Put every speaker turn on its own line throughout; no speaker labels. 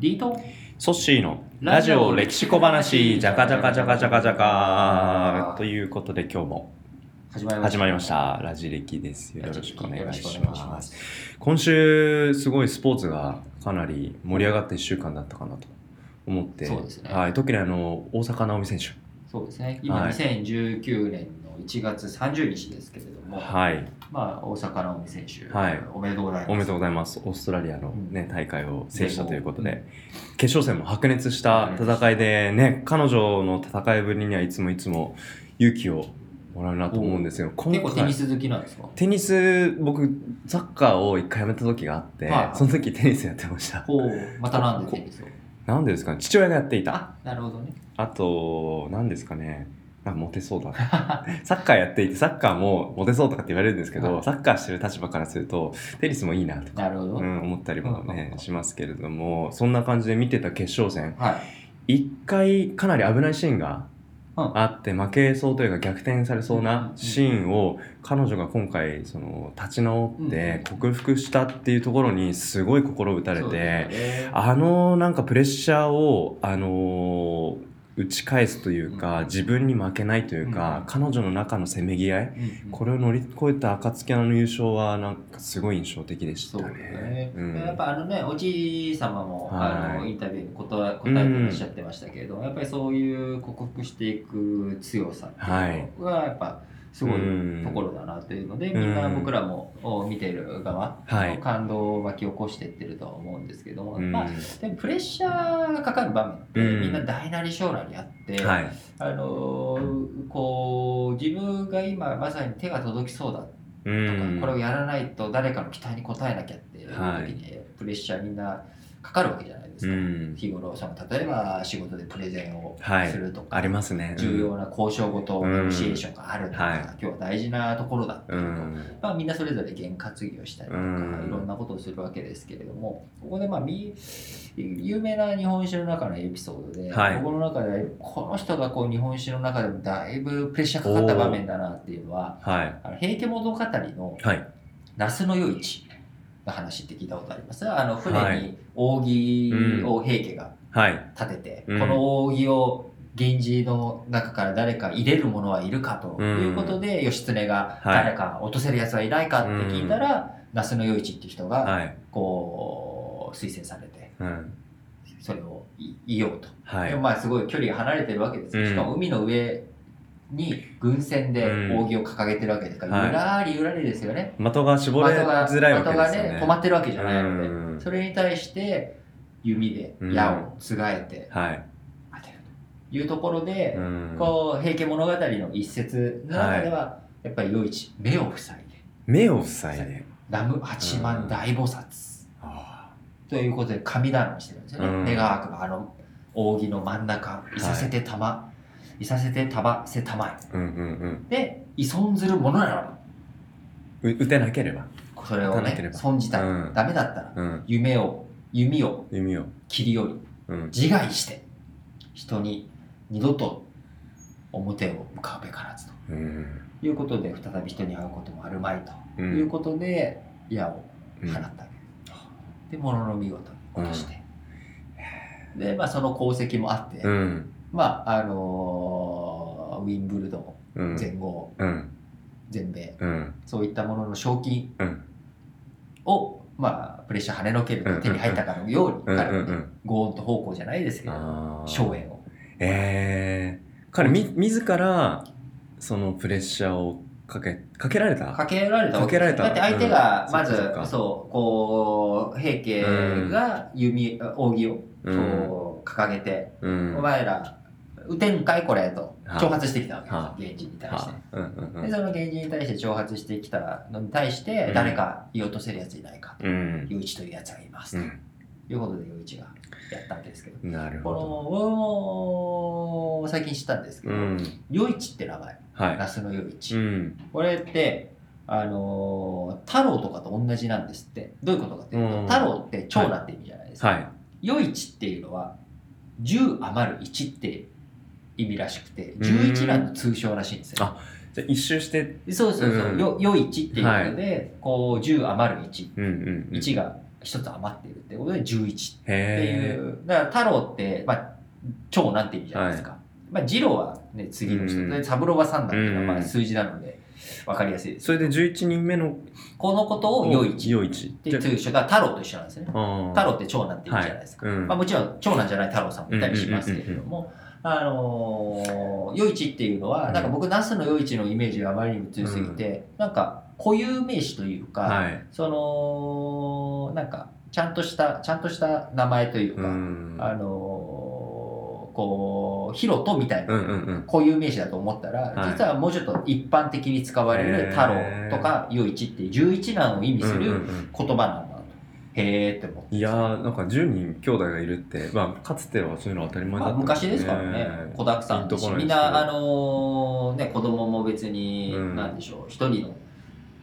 リート？
ソッシーのラジオ歴史小話、じゃかじゃかじゃかじゃかじゃかということで今日も
始まりました。
始まりました。ラジ歴です。よろしくお願い
し
ま。
ますす。
今週、すごいスポーツがかなり盛り上がった1週間だったかなと思って、
そうですね
はい、特にあの、大坂なおみ選手。
そうですね。今、
はい
2019年の1月30日ですけれども、
はい、
まあ、大阪なおみ選手、
はい
おめでとうございます。
おめでとうございます。オーストラリアの、ね
う
大会を制したということ
うん
で、決勝戦も白熱した戦いでね、彼女の戦いぶりにはいつもいつも勇気をもらうなと思うんですよ。今
結構テニス好きなんですか？
テニス、僕、サッカーを一回やめた時があって、
はい
その時テニスやってました。
またなんでテニスを？
なんでですかね父親がやっていた。
あ、なるほどね。
あと、なんですかねなんかモテそうだな。サッカーやっていて、サッカーもモテそうとかって言われるんですけど、
はい
サッカーしてる立場からすると、テニスもいいなとか。うん、思ったりもね
う、ん
しますけれども、そんな感じで見てた決勝戦、
はい。
一回かなり危ないシーンが
うん
あって負けそうというか逆転されそうなんシーンを彼女が今回その立ち直って
うん
克服したっていうところにすごい心打たれてあのなんかプレッシャーをあのー打ち返すというか
うん。
自分に負けないという
うん。
か彼女の中のせめぎ合いこれを乗り越えた暁の優勝はなんかすごい印象的でしたね。
やっぱあのね、おじい様も、
はい。
あのインタビューに答え答えてらっしゃってましたけれども、やっぱりそういう克服していく強さっていうのがやっぱすごい
うん。
ところだなというので、
うん。
みんな僕らもお見てる側、
はい。
感動を巻き起こしていってるとは思うんですけども、
うん。
まあでもプレッシャーがかかる場面って、
うん。
みんな大なり小なりあって、
はい。
あのこう自分が今まさに手が届きそうだ
う
とか、
ん。
これをやらないと誰かの期待に応えなきゃっていう時
はい。
にプレッシャーみんなかかるわけじゃないですか、
うん。
日頃その例えば仕事でプレゼンを
はい。
するとか、
ありますね。
重要な交渉ごとネゴシエーションがあるとか、
はい。
今日は大事なところだって
う
いうと、
ん。
まあ、みんなそれぞれ験担ぎをしたりとか、
うん。
いろんなことをするわけですけれどもここでまあみ有名な日本史の中のエピソードで、
はい。
ここの中でこの人がこう日本史の中でもだいぶプレッシャーかかった場面だなっていうのは
はい。
あの平家物語の
はい。
那須の夜市の話って聞いたことあります？あの
は
船
い
に扇を平家が
はい。
立てて、
うん。
この扇を源氏の中から誰か入れる者はいるかということで、義経が
はい。
誰か落とせる奴はいないかって聞いたら、那須の夜市っていう人が
はい。
こう推薦されて
うん。
それをい言おうと、
はい。
まあすごい距離が離れてるわけですしかも海の上に軍船で扇を掲げてるわけですから、
うん
ゆらりゆらりですよね、
的が絞れづらいわけですよね。
的がね止まってるわけじゃないので、
うん。
それに対して弓で矢をつがえて
はい。
当てるというところで、
うん。
こう平家物語の一節の中では、やっぱり余一目を塞いで。
目を塞いで。
ラム八幡大菩薩。
あ
ということで神頼みしてるんですよね、
うん。
目が開くばあの扇の真ん中いさせてたま、い、させてたばせたま
ーうんうんうん
で依存ずるものなら
う。打てなければ。
それをね
打たなければ
損じたら、
うん
ダメだったら
うん。
夢を弓を
弓を。
切り寄り
うん。
自害して人に二度と表を向かうべからずと
うん。
いうことで再び人に会うこともあるまいと
う。
いうんことで矢を
うん
放ったわけです、でものの見事に落として、でまあその功績もあって、
うん。
まああのーウィンブルド
うん
ン。全豪
うん。
全米
うん。
そういったものの賞金
うん
を、まあプレッシャー跳ねのけると手に入ったかのように、
うん。
彼はね
うん。
ゴーンと方向じゃないですけど。荘園を
ええ。彼み、自ら、そのプレッシャーをかけ、かけられた？
かけられた
かけられた
だって相手が
うん
まず、
そっかそっか
そうこう平家が弓、扇をこう掲げて、
うん。
お前ら撃てんかいこれと
はい
挑発してきたわけです源氏に対して
は。うんうんうん。
でその源氏に対して挑発してきたのに対して
うん
誰か言い落とせるやついないかと、
うん。
陽一というやつがいますと、
うん。
いうことで陽一がやったわけですけど
なる
この
ほ
俺も最近知ったんですけ
ど。
ど
うん。
陽一って名前
は
那須の陽
い。
一、
うん。
これってあのー太郎とかと同じなんですってどういうことかっていうと、
うん
太郎って長男って意味じゃないですか、
はい。
余一っていうのは10余る1って意味らしくて11男の通称らしいんですよ、
あじゃあ一周して、
そうそうそう、
うん。
よ余一っていうことで、こう10余る1、
うんうんうん。
1が1一つ余っているってことで11っていう。だから太郎って、まあ、長男って意味じゃないですか。まあ、次郎はね、次の人。
うん
で、三郎は三男っていうのはま
うん。
あ数字なので、わかりやすいです。
それで11人目の
このことを余一っ
余一。
ていう通称が太郎と一緒なんですよね。
太
太郎って長男って意味じゃないですか。
はい。うん。
まあ、もちろん長男じゃない太郎さんもいたりしますけれども、あのー、余一っていうのは、なんか僕、那須の余一のイメージがあまりにも強すぎて、なんか固有名詞というか、
はい。
その、なんか、ちゃんとした、ちゃんとした名前というか、
うん。
あのー、こう、ヒロトみたいな
うんうんうん。
固有名詞だと思ったら、
はい。
実はもうちょっと一般的に使われる太郎とか余一っていう十一男を意味す
うんうん
る
うん。
言葉なんだ。と。へーって思って。
いやーなんか10人兄弟がいるって、まあ、かつてはそういうのは当たり前だ
まあ、
った
昔ですからね、子だくさんだし、みんな、あのね、子供も別に、
うん。
なんでしょう、一人の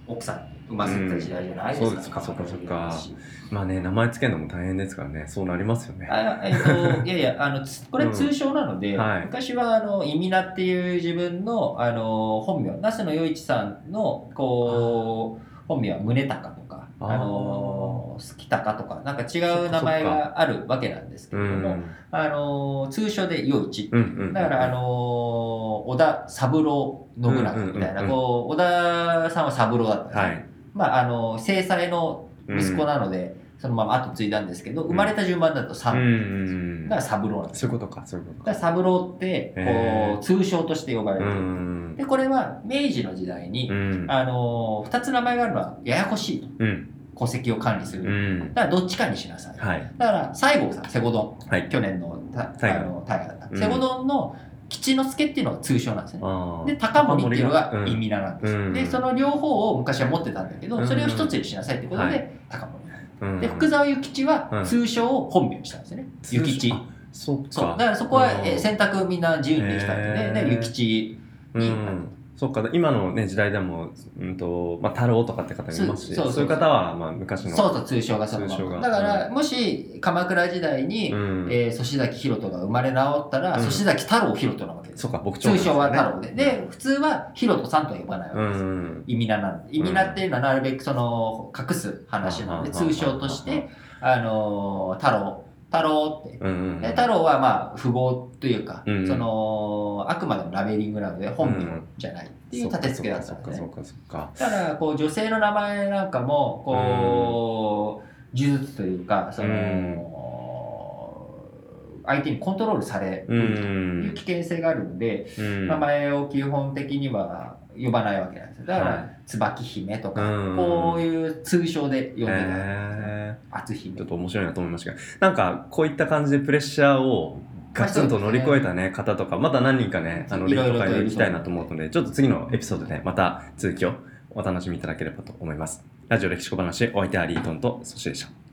奥さんに産ませてた時代じゃないですから、
うん。そうですかそっかそっか。
し
まあね名前つけるのも大変ですからね。そうなりますよね。
あえっと、いやいや、あの、つこれ通称なので、
うん。はい。
昔は、あの、意味名っていう自分の、あの、本名、那須野洋一さんの、こう、本名は宗隆とか、
あー
あの、好き隆とか、なんか違う名前があるわけなんですけ
う
れども、
ん。
あの、通称で洋一だから、あのー織田三郎信長みたいな、こう、織田さんは三郎だったんですね
はい。
まあ、あの、正妻の息子なので、そのまま後継いだんですけど、生まれた順番だと
うん
三、
うん。
だから三郎なんですよ。
そういうことかそういうことか。
だから三郎って、こう、通称として呼ばれ
う
てる。
ん。
で、これは明治の時代に、
うん。
あのー二つ名前があるのはややこしいと。
うん
戸籍を管理する。
うん。
だからどっちかにしなさい。
はい。
だから、西郷さん、瀬古丼。
はい。
去年のた
大河
だった。
うん。
瀬古丼の吉之助っていうのが通称なんですね。で、高森っていうのが
うん。
意味名なんです。よ、
うん。
で、その両方を昔は持ってたんだけど、
うん。
それを一つにしなさいってこと
は
で、高森で、福沢諭吉は
うん。
通称を本名にしたんですよね。
通称？
諭吉。
あそ
う。だからそこは選択みんな自由にできたんでね。で、諭吉に、
うんそっか今のね時代でも、うんとまあ、太郎とかって方もいますし
そう
いう方は、まあ、昔の
そうそう、通称がそのまま。だから、もし鎌倉時代に、
うん。
えー、粗崎弘人が生まれ直ったら、
うん。
粗崎太郎弘人なわけです。
そうか僕
通称は太郎で。
ね
で、普通は弘人さんとは呼ばないわけ
う
です。
ん
意味名なので。意味名っていうのはなるべくその隠す話なので。
うん
通称としてあの太郎太郎って。
うんうん
で太郎はまあ符号というか、
うん
そのあくまでもラベリングなので本名じゃないっていう立て付けだったんで。すねだからこう女性の名前なんかもこう呪術というかその、
うん。
相手にコントロールされ
う
るとい
ん
う危険性があるので、
うん。
名前を基本的には呼ばないわけなんですよ。だから、
はい。
椿姫とか、
うん。
こういう通称で呼んでた、
ちょっと面白いなと思いましたがなんかこういった感じでプレッシャーをガツンと乗り越えたね方とかまた何人かねあの
いろいろと
リンクとか行きたいなと思うのでちょっと次のエピソードでまた続きをお楽しみいただければと思います。ラジオ歴史小話お相手はリートンとそしてでした